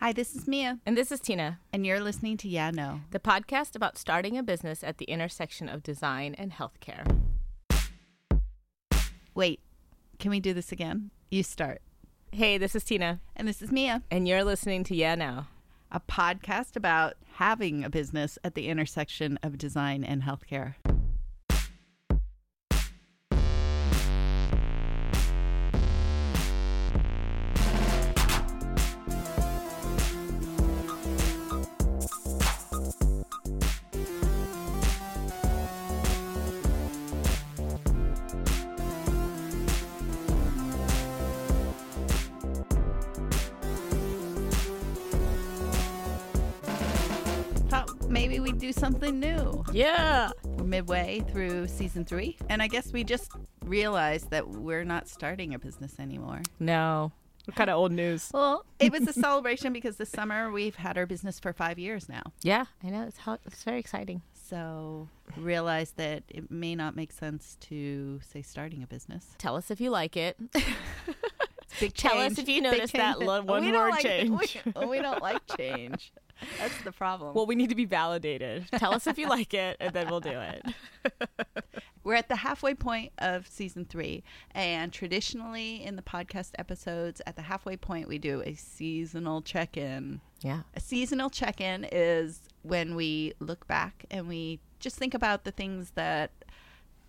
Hi, this is Mia, And this is Tina, and you're listening to Yeah No. the podcast about starting a business at the intersection of design and healthcare. Wait, can we do this again? You start. Hey, this is Tina, And this is Mia, and you're listening to Yeah No. a podcast about having a business at the intersection of design and healthcare. Maybe we'd do something new. Yeah. We're midway through season three, and I guess we just realized that we're not starting a business anymore. No. What kind of old news? Well, it was a celebration because this summer we've had our business for five years now. Yeah, I know. It's, how, it's very exciting. So realized that it may not make sense to say starting a business. Tell us if you like it. Big Tell us if you Big noticed that change. lo- one We don't word like- change. We, we don't like change. That's the problem. well, we need to be validated. Tell us if you like it, and then we'll do it. We're at the halfway point of season three, and traditionally in the podcast episodes, at the halfway point, we do a seasonal check in. Yeah. A seasonal check in is when we look back and we just think about the things that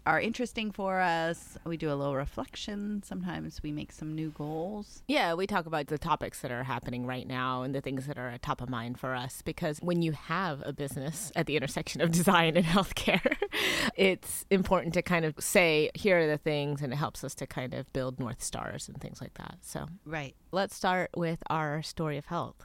are interesting for us. We do a little reflection. Sometimes we make some new goals. Yeah, we talk about the topics that are happening right now and the things that are top of mind for us because when you have a business at the intersection of design and healthcare, it's important to kind of say, here are the things, and it helps us to kind of build North Stars and things like that. So Right. let's start with our story of health.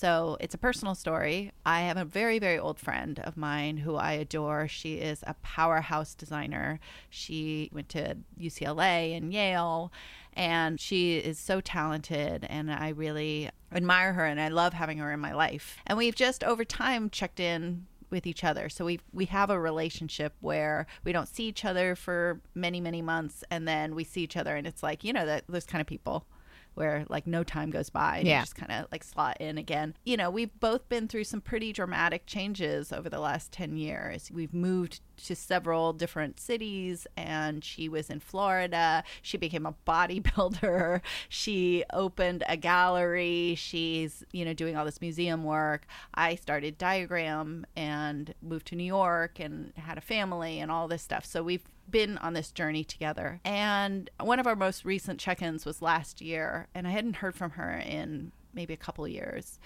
So it's a personal story. I have a very, very old friend of mine who I adore. She is a powerhouse designer. She went to UCLA and Yale, and she is so talented. And I really admire her, and I love having her in my life. And we've just over time checked in with each other. So we we have a relationship where we don't see each other for many many months, and then we see each other, and it's like you know that those kind of people where like no time goes by and you just kind of like slot in again. You know, we've both been through some pretty dramatic changes over the last 10 years. We've moved to several different cities and she was in Florida. She became a bodybuilder. She opened a gallery. She's, you know, doing all this museum work. I started Diagram and moved to New York and had a family and all this stuff. So we've been on this journey together. And one of our most recent check ins was last year, and I hadn't heard from her in maybe a couple years.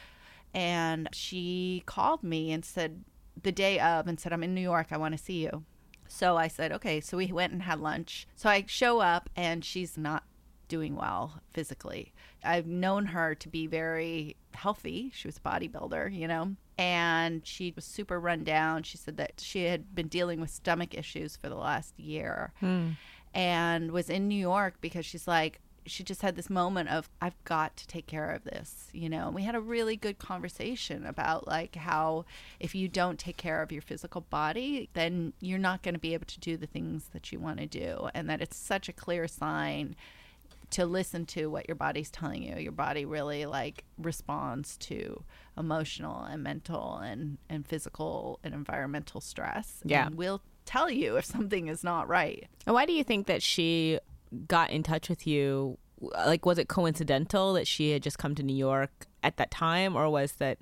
And she called me and said, the day of, and said, I'm in New York. I want to see you. So I said, okay. So we went and had lunch. So I show up, and she's not doing well physically. I've known her to be very healthy. She was a bodybuilder, you know, and she was super run down. She said that she had been dealing with stomach issues for the last year hmm. and was in New York because she's like, she just had this moment of I've got to take care of this, you know. And we had a really good conversation about like how if you don't take care of your physical body, then you're not going to be able to do the things that you want to do and that it's such a clear sign to listen to what your body's telling you. Your body really like responds to emotional and mental and and physical and environmental stress. Yeah. And will tell you if something is not right. And why do you think that she got in touch with you? Like, was it coincidental that she had just come to New York at that time, or was that,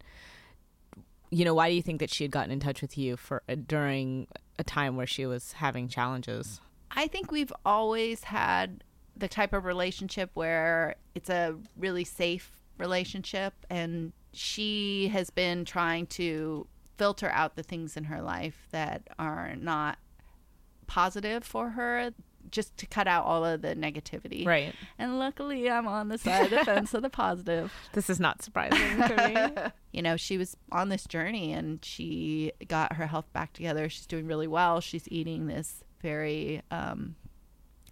you know, why do you think that she had gotten in touch with you for uh, during a time where she was having challenges? I think we've always had the type of relationship where it's a really safe relationship and she has been trying to filter out the things in her life that are not positive for her just to cut out all of the negativity. Right. And luckily I'm on the side of the fence of the positive. This is not surprising to me. you know, she was on this journey and she got her health back together. She's doing really well. She's eating this very um,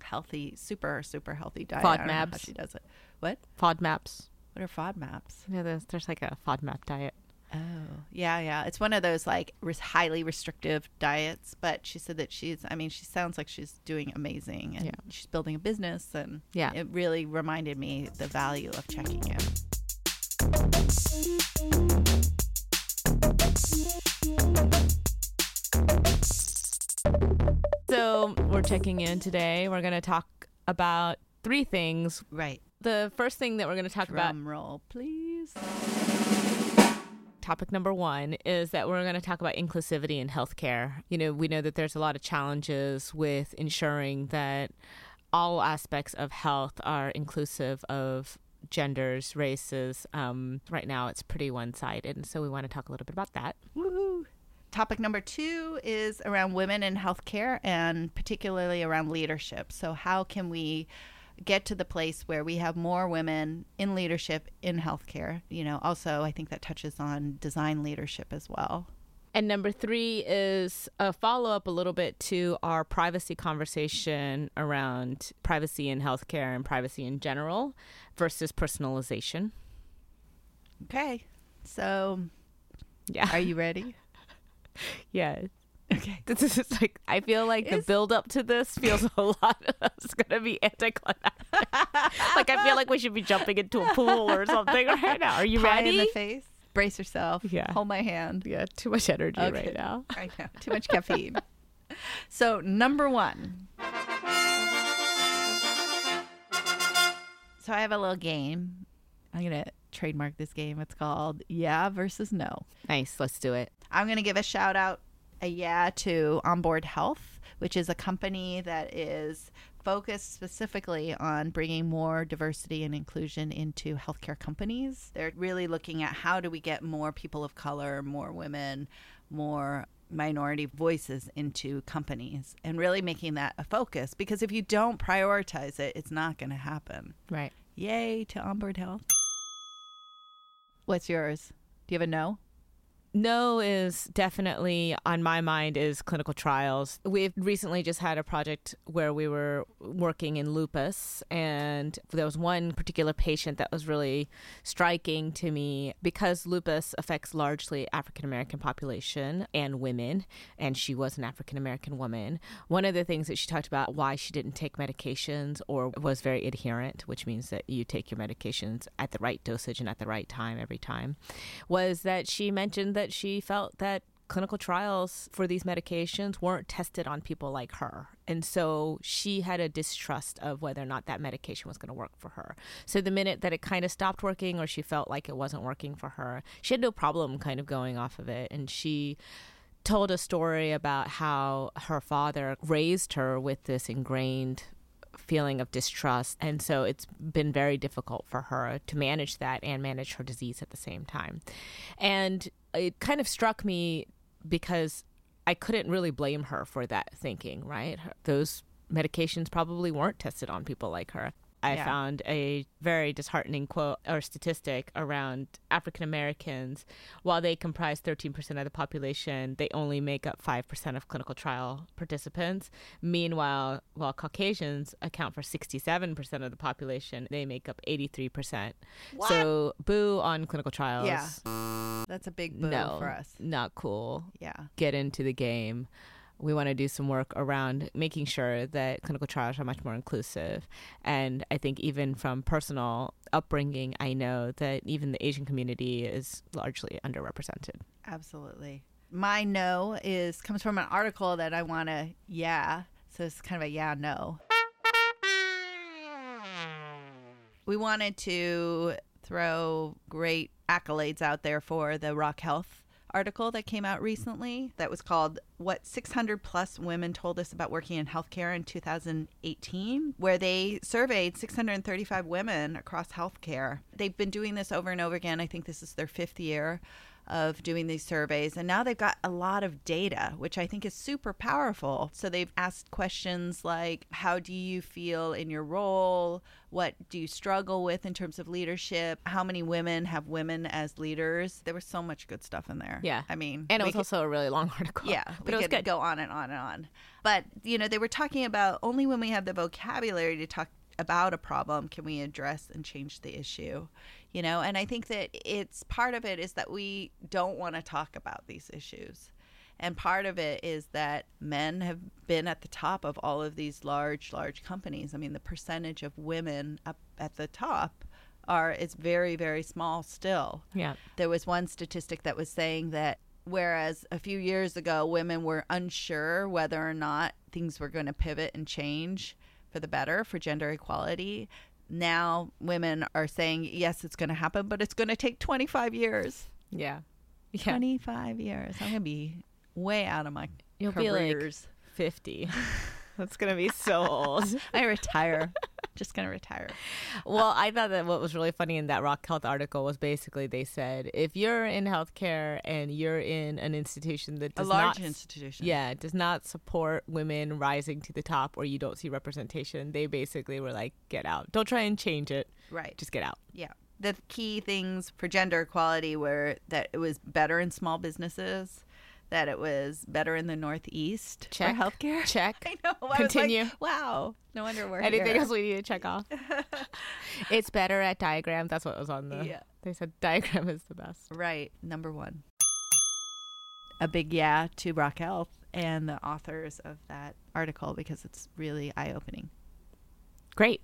healthy, super, super healthy diet. I don't know how FODMAPs. she does it. What? FODMAPs. What are FODMAPs? You know, there's, there's like a FODMAP diet. Oh, yeah, yeah. It's one of those like res- highly restrictive diets, but she said that she's, I mean, she sounds like she's doing amazing and Yeah. she's building a business. And Yeah. it really reminded me the value of checking in. So we're checking in today. We're going to talk about three things. Right. The first thing that we're going to talk about, Drum roll, please. topic number one, is that we're going to talk about inclusivity in healthcare. You know, we know that there's a lot of challenges with ensuring that all aspects of health are inclusive of genders, races. Um, right now, it's pretty one sided. And so we want to talk a little bit about that. Woohoo. Topic number two is around women in healthcare and particularly around leadership. So, how can we get to the place where we have more women in leadership in healthcare? You know, also, I think that touches on design leadership as well. And number three is a follow up a little bit to our privacy conversation around privacy in healthcare and privacy in general versus personalization. Okay. So, Yeah. are you ready? yeah. Okay. This is just like, I feel like the build up to this feels a lot. It's going to be anticlimactic. like, I feel like we should be jumping into a pool or something right now. Are you Pie ready? in the face. Brace yourself. Yeah. Hold my hand. yeah, too much energy Okay. right now. I know. Too much caffeine. So, number one. So, I have a little game. I'm to trademark this game. It's called Yeah versus No. Nice. Let's do it. I'm going to give a shout out, a yeah to Onboard Health, which is a company that is focused specifically on bringing more diversity and inclusion into healthcare companies. They're really looking at how do we get more people of color, more women, more minority voices into companies and really making that a focus because if you don't prioritize it, it's not going to happen. Right. Yay to Onboard Health. What's yours? Do you have a no? No is definitely on my mind is clinical trials. We've recently just had a project where we were working in lupus and there was one particular patient that was really striking to me because lupus affects largely African American population and women and she was an African American woman. One of the things that she talked about why she didn't take medications or was very adherent, which means that you take your medications at the right dosage and at the right time every time, was that she mentioned that she felt that clinical trials for these medications weren't tested on people like her. And so she had a distrust of whether or not that medication was going to work for her. So the minute that it kind of stopped working or she felt like it wasn't working for her, she had no problem kind of going off of it. And she told a story about how her father raised her with this ingrained feeling of distrust. And so it's been very difficult for her to manage that and manage her disease at the same time. And it kind of struck me because I couldn't really blame her for that thinking, right? Those medications probably weren't tested on people like her. I Yeah. found a very disheartening quote or statistic around African Americans. While they comprise 13% of the population, they only make up 5% of clinical trial participants. Meanwhile, while Caucasians account for 67% of the population, they make up 83%. So, boo on clinical trials. Yeah. That's a big boo no, for us. not cool Yeah. get into the game. We want to do some work around making sure that clinical trials are much more inclusive. And I think even from personal upbringing, I know that even the Asian community is largely underrepresented. Absolutely. My no is comes from an article that I want to yeah. So it's kind of a yeah no. We wanted to throw great accolades out there for the Rock Health article that came out recently that was called What 600 Plus Women Told Us About Working in Healthcare in 2018, where they surveyed 635 women across healthcare. They've been doing this over and over again. I think this is their fifth year of doing these surveys. And now they've got a lot of data, which I think is super powerful. So they've asked questions like How do you feel in your role? What do you struggle with in terms of leadership? How many women have women as leaders? There was so much good stuff in there. Yeah. I mean, And it was could- also a really long article. yeah, but it was could good. go on and on and on. But you know, they were talking about only when we have the vocabulary to talk about a problem can we address and change the issue. You know, and I think that it's part of it is that we don't want to talk about these issues. And part of it is that men have been at the top of all of these large, large companies. I mean, the percentage of women up at the top are it's very, very small still. Yeah. There was one statistic that was saying that whereas a few years ago women were unsure whether or not things were going to pivot and change for the better for gender equality, now women are saying yes, it's going to happen, but it's going to take 25 years. Yeah. Yeah. 25 years. I'm going to be way out of my You'll be like careers. 50. That's going to be so old. I retire. Just going to retire. Well, I thought that what was really funny in that Rock Health article was basically they said if you're in healthcare and you're in an institution that A large not institution. yeah does not support women rising to the top or you don't see representation, they basically were like get out. Don't try and change it. Right. Just get out. Yeah. The key things for gender equality were that it was better in small businesses, that it was better in the Northeast Check. for healthcare. Check. I know. I Continue. like, wow. No wonder we're Anything here. else we need to check off? it's better at diagram. That's what was on the. Yeah. They said diagram is the best. Right. Number one. A big yeah to Rock Health and the authors of that article because it's really eye opening. Great.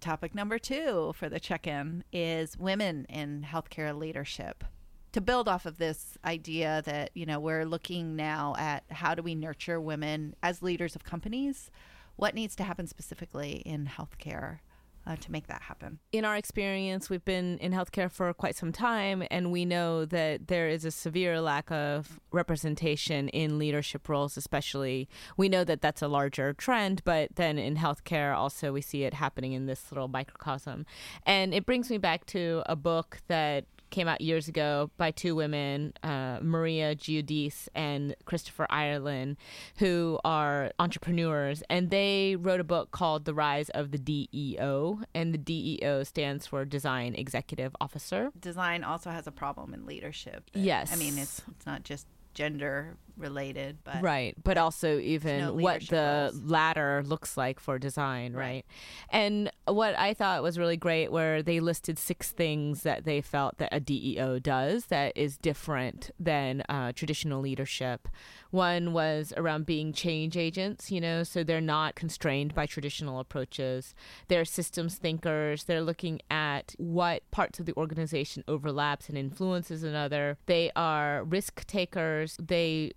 Topic number two for the check in is women in healthcare leadership. To build off of this idea that, you know, we're looking now at how do we nurture women as leaders of companies, what needs to happen specifically in healthcare uh, to make that happen? in our experience, we've been in healthcare for quite some time, and we know that there is a severe lack of representation in leadership roles, especially. We know that that's a larger trend, but then in healthcare, also, we see it happening in this little microcosm. And it brings me back to a book that came out years ago by two women, uh, Maria Giudice and Christopher Ireland, who are entrepreneurs. And they wrote a book called The Rise of the DEO. And the DEO stands for Design Executive Officer. Design also has a problem in leadership. Yes. I mean, it's it's not just gender related, but right but also even no what the roles. ladder looks like for design right. Right. and what i thought was really great where they listed six things that they felt that a deo does that is different than uh, traditional leadership one was around being change agents you know so they're not constrained by traditional approaches they're systems thinkers they're looking at what parts of the organization overlaps and influences another they are risk takers they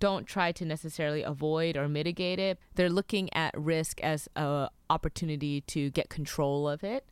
don't try to necessarily avoid or mitigate it. They're looking at risk as a opportunity to get control of it.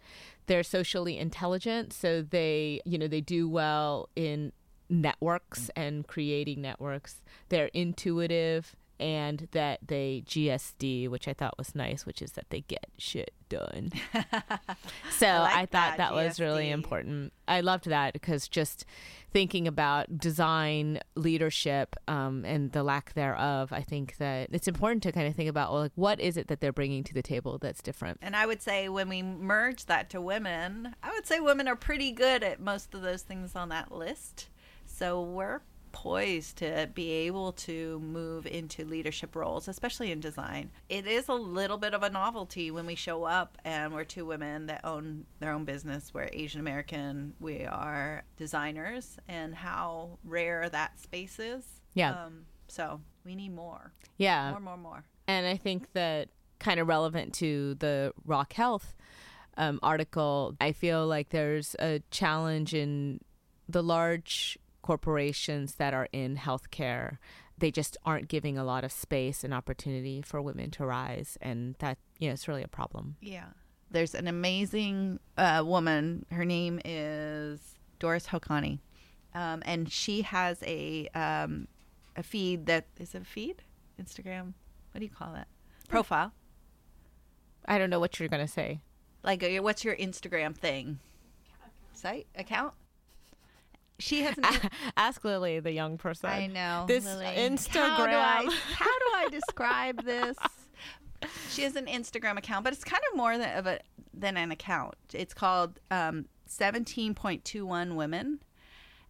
They're socially intelligent, so they, you know, they do well in networks and creating networks. They're intuitive and that they GSD, which I thought was nice, which is that they get shit done. so I like I, thought that, that, was really important. I loved that because just thinking about design leadership um, and the lack thereof, I think that it's important to kind of think about well, like what is it that they're bringing to the table that's different. And I would say when we merge that to women, I would say women are pretty good at most of those things on that list. So we're poised to be able to move into leadership roles, especially in design. It is a little bit of a novelty when we show up and we're two women that own their own business. We're Asian American, we are designers, and how rare that space is. Yeah. Um, so we need more. Yeah, More, more, more. And I think that kind of relevant to the Rock Health um, article, I feel like there's a challenge in the large corporations that are in healthcare. They just aren't giving a lot of space and opportunity for women to rise. And that, you know, it's really a problem. Yeah. There's an amazing uh, woman. Her name is Doris Hokani. Um, and she has a um, a feed that is it a feed? Instagram? What do you call it? Profile. I don't know what you're going to say. Like, uh, what's your Instagram thing? Site? Account? She has an. Ask Lily, the young person. I know. This Lily. Instagram. How do, I, how do I describe this? She has an Instagram account, but it's kind of more than of a than an account. It's called um, seventeen point two one women,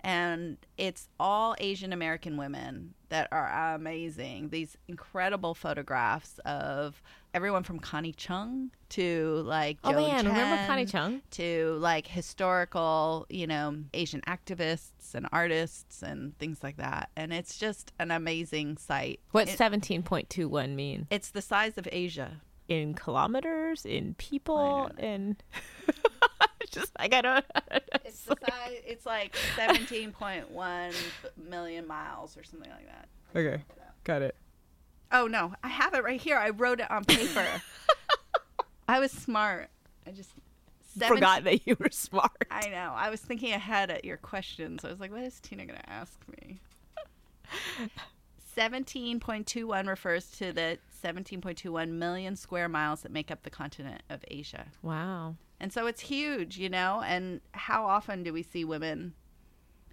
and it's all Asian American women that are amazing. These incredible photographs of everyone from Connie Chung to like Oh Joan man, remember Connie Chung? to like historical, you know, Asian activists and artists and things like that. And it's just an amazing site. What's It- seventeen point two one mean? it's the size of Asia. In kilometers, in people, don't in just I gotta. It's the size. It's like seventeen point one million miles or something like that. okay, got it. Oh no, I have it right here. I wrote it on paper. I was smart. I just 17 Forgot that you were smart. I know. I was thinking ahead at your questions. I was like, what is Tina going to ask me? 17.21 refers to the 17.21 million square miles that make up the continent of Asia. Wow. And so it's huge, you know? And how often do we see women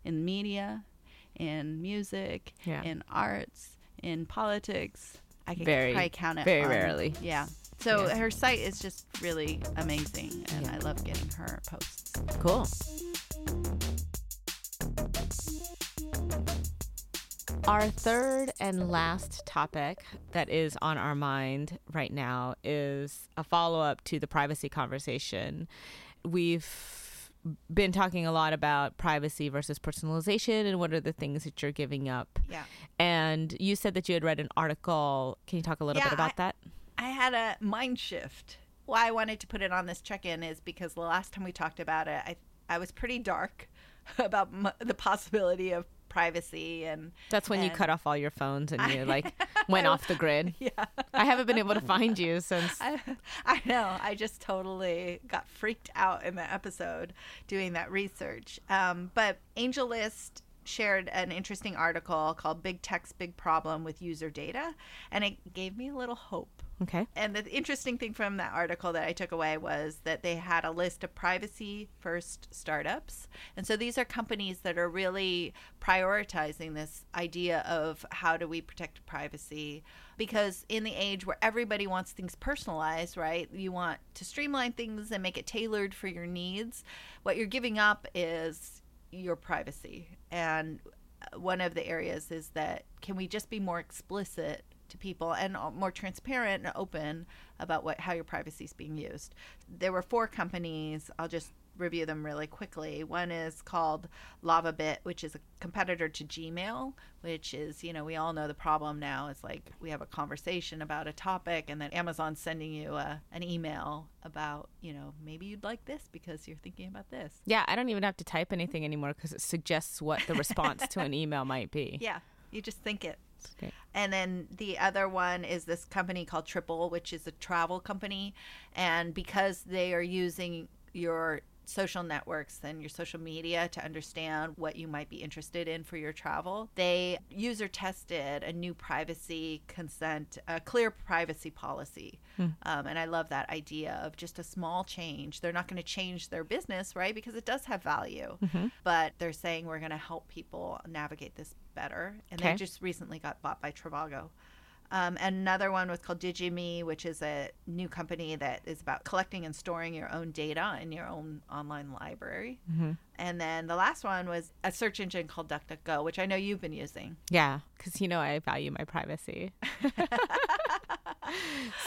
in media, in music, Yeah. in arts, in politics? I can Very, probably count it. very on- rarely. Yeah. So Yeah. her site is just really amazing, and Yeah. I love getting her posts. Cool. Our third and last topic that is on our mind right now is a follow up to the privacy conversation. We've been talking a lot about privacy versus personalization and what are the things that you're giving up. Yeah. And you said that you had read an article. Can you talk a little Yeah, bit about I- that? I had a mind shift. Why I wanted to put it on this check-in is because the last time we talked about it, I I was pretty dark about m- the possibility of privacy and That's when you cut off all your phones and you like went off the grid. yeah. I haven't been able to find you since I, I know. I just totally got freaked out in the episode doing that research. Um, but AngelList shared an interesting article called "Big Tech's Big Problem with User Data," and it gave me a little hope. Okay. And the interesting thing from that article that I took away was that they had a list of privacy first startups. And so these are companies that are really prioritizing this idea of how do we protect privacy because in the age where everybody wants things personalized, right? You want to streamline things and make it tailored for your needs. What you're giving up is your privacy. And uh, one of the areas is that can we just be more explicit to people and uh, more transparent and open about what how your privacy is being used. There were four companies. I'll just review them really quickly. One is called LavaBit, which is a competitor to Gmail, which is, you know, we all know the problem now. It's like we have a conversation about a topic and then Amazon's sending you a, an email about, you know, maybe you'd like this because you're thinking about this. Yeah, I don't even have to type anything anymore because it suggests what the response to an email might be. Yeah, you just think it. And then the other one is this company called Tripl, which is a travel company. And because they are using your social networks and your social media to understand what you might be interested in for your travel, they user tested a new privacy consent, a clear privacy policy. Um, and I love that idea of just a small change. They're not going to change their business, right? Because it does have value. But they're saying we're going to help people navigate this better. And Okay. they just recently got bought by Trivago. Um, another one was called DigiMe, which is a new company that is about collecting and storing your own data in your own online library. And then the last one was a search engine called DuckDuckGo, which I know you've been using. Yeah, because you know I value my privacy.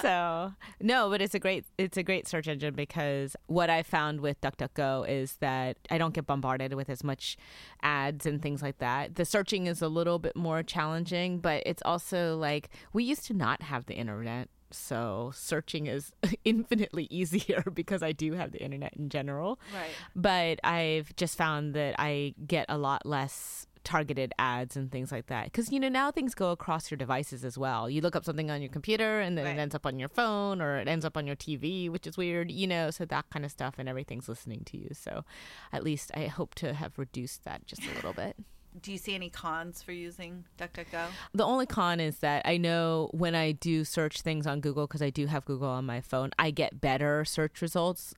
so no, but it's a great it's a great search engine because what I found with DuckDuckGo is that I don't get bombarded with as much ads and things like that. The searching is a little bit more challenging, but it's also like we used to not have the internet. So searching is infinitely easier because I do have the internet in general. Right. But I've just found that I get a lot less targeted ads and things like that because you know now things go across your devices as well you look up something on your computer and then Right. it ends up on your phone or it ends up on your tv which is weird you know so that kind of stuff and everything's listening to you so at least i hope to have reduced that just a little bit Do you see any cons for using DuckDuckGo? The only con is that I know when I do search things on Google, because I do have Google on my phone, I get better search results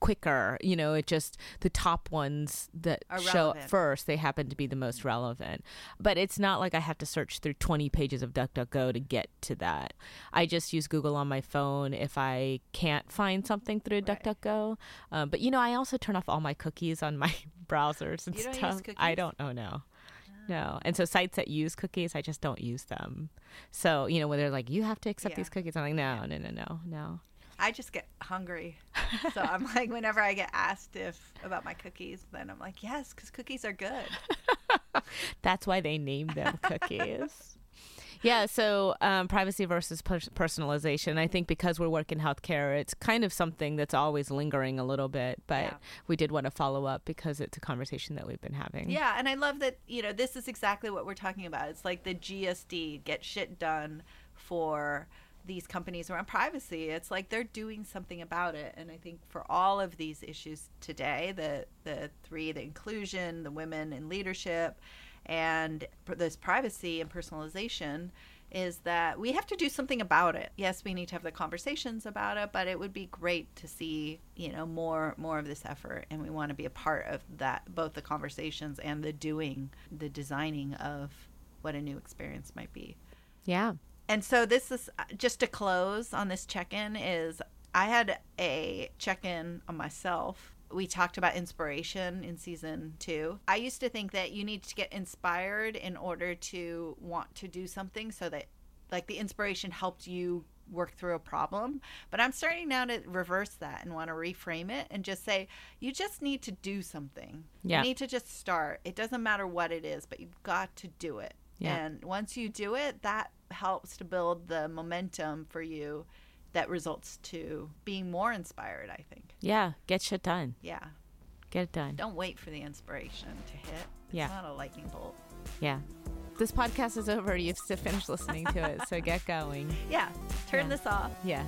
quicker. You know, it just the top ones that show up first, they happen to be the most relevant. But it's not like I have to search through 20 pages of DuckDuckGo to get to that. I just use Google on my phone if I can't find something through Right. DuckDuckGo. Um, but you know, I also turn off all my cookies on my browsers and You don't use stuff. I don't. Oh no. No. And so sites that use cookies, I just don't use them. So, you know, when they're like, you have to accept Yeah. these cookies, I'm like, no, no, no, no, no. I just get hungry. so I'm like, whenever I get asked if about my cookies, then I'm like, yes, because cookies are good. That's why they named them cookies. yeah, so um, privacy versus pers- personalization. I think because we're working healthcare, it's kind of something that's always lingering a little bit, but Yeah. we did want to follow up because it's a conversation that we've been having. Yeah, and I love that, you know, this is exactly what we're talking about. It's like the GSD, get shit done for these companies around privacy. It's like they're doing something about it. And I think for all of these issues today, the the three, the inclusion, the women in leadership, and this privacy and personalization is that we have to do something about it. Yes, we need to have the conversations about it, but it would be great to see, you know, more more of this effort and we want to be a part of that both the conversations and the doing, the designing of what a new experience might be. Yeah. And so this is uh, just to close on this check-in is I had a check-in on myself. We talked about inspiration in season 2. I used to think that you need to get inspired in order to want to do something so that like the inspiration helped you work through a problem. But I'm starting now to reverse that and want to reframe it and just say you just need to do something. Yeah. You need to just start. It doesn't matter what it is, but you've got to do it. Yeah. And once you do it, that helps to build the momentum for you that results to being more inspired, I think. Yeah. Get shit done. Yeah. Get it done. Don't wait for the inspiration to hit. It's Yeah. not a lightning bolt. Yeah. This podcast is over. You have to finish listening to it. So get going. Yeah. Turn Yeah. this off. Yeah.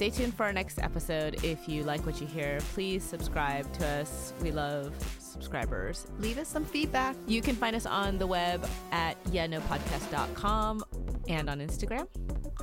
Stay tuned for our next episode. If you like what you hear, please subscribe to us. We love subscribers. Leave us some feedback. You can find us on the web at yeahnopodcast.com and on Instagram.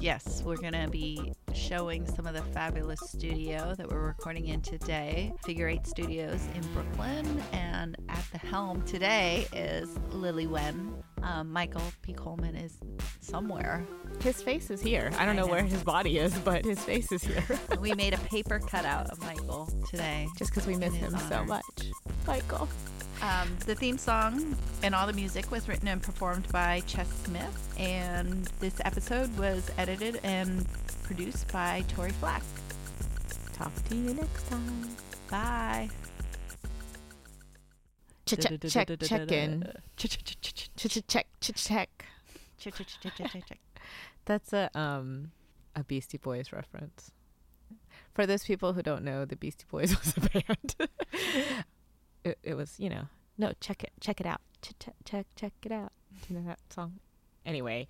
Yes, we're going to be showing some of the fabulous studio that we're recording in today. Figure Eight Studios in Brooklyn. And at the helm today is Lily Wen. Um, Michael P. Coleman is somewhere. His face is here. I don't know, where his body is, but his face is here. we made a paper cutout of Michael today. Just because we miss him so much. Michael. Um, the theme song and all the music was written and performed by Chess Smith. And this episode was edited and produced by Tori Flack. Talk to you next time. Bye. Check, check, check, check in. Check, check, check, check, check. That's a um a Beastie Boys reference. For those people who don't know, the Beastie Boys was a band. It, it was, you know, no, check it, check it out, check, check, check, it out. Do you know that song? Anyway,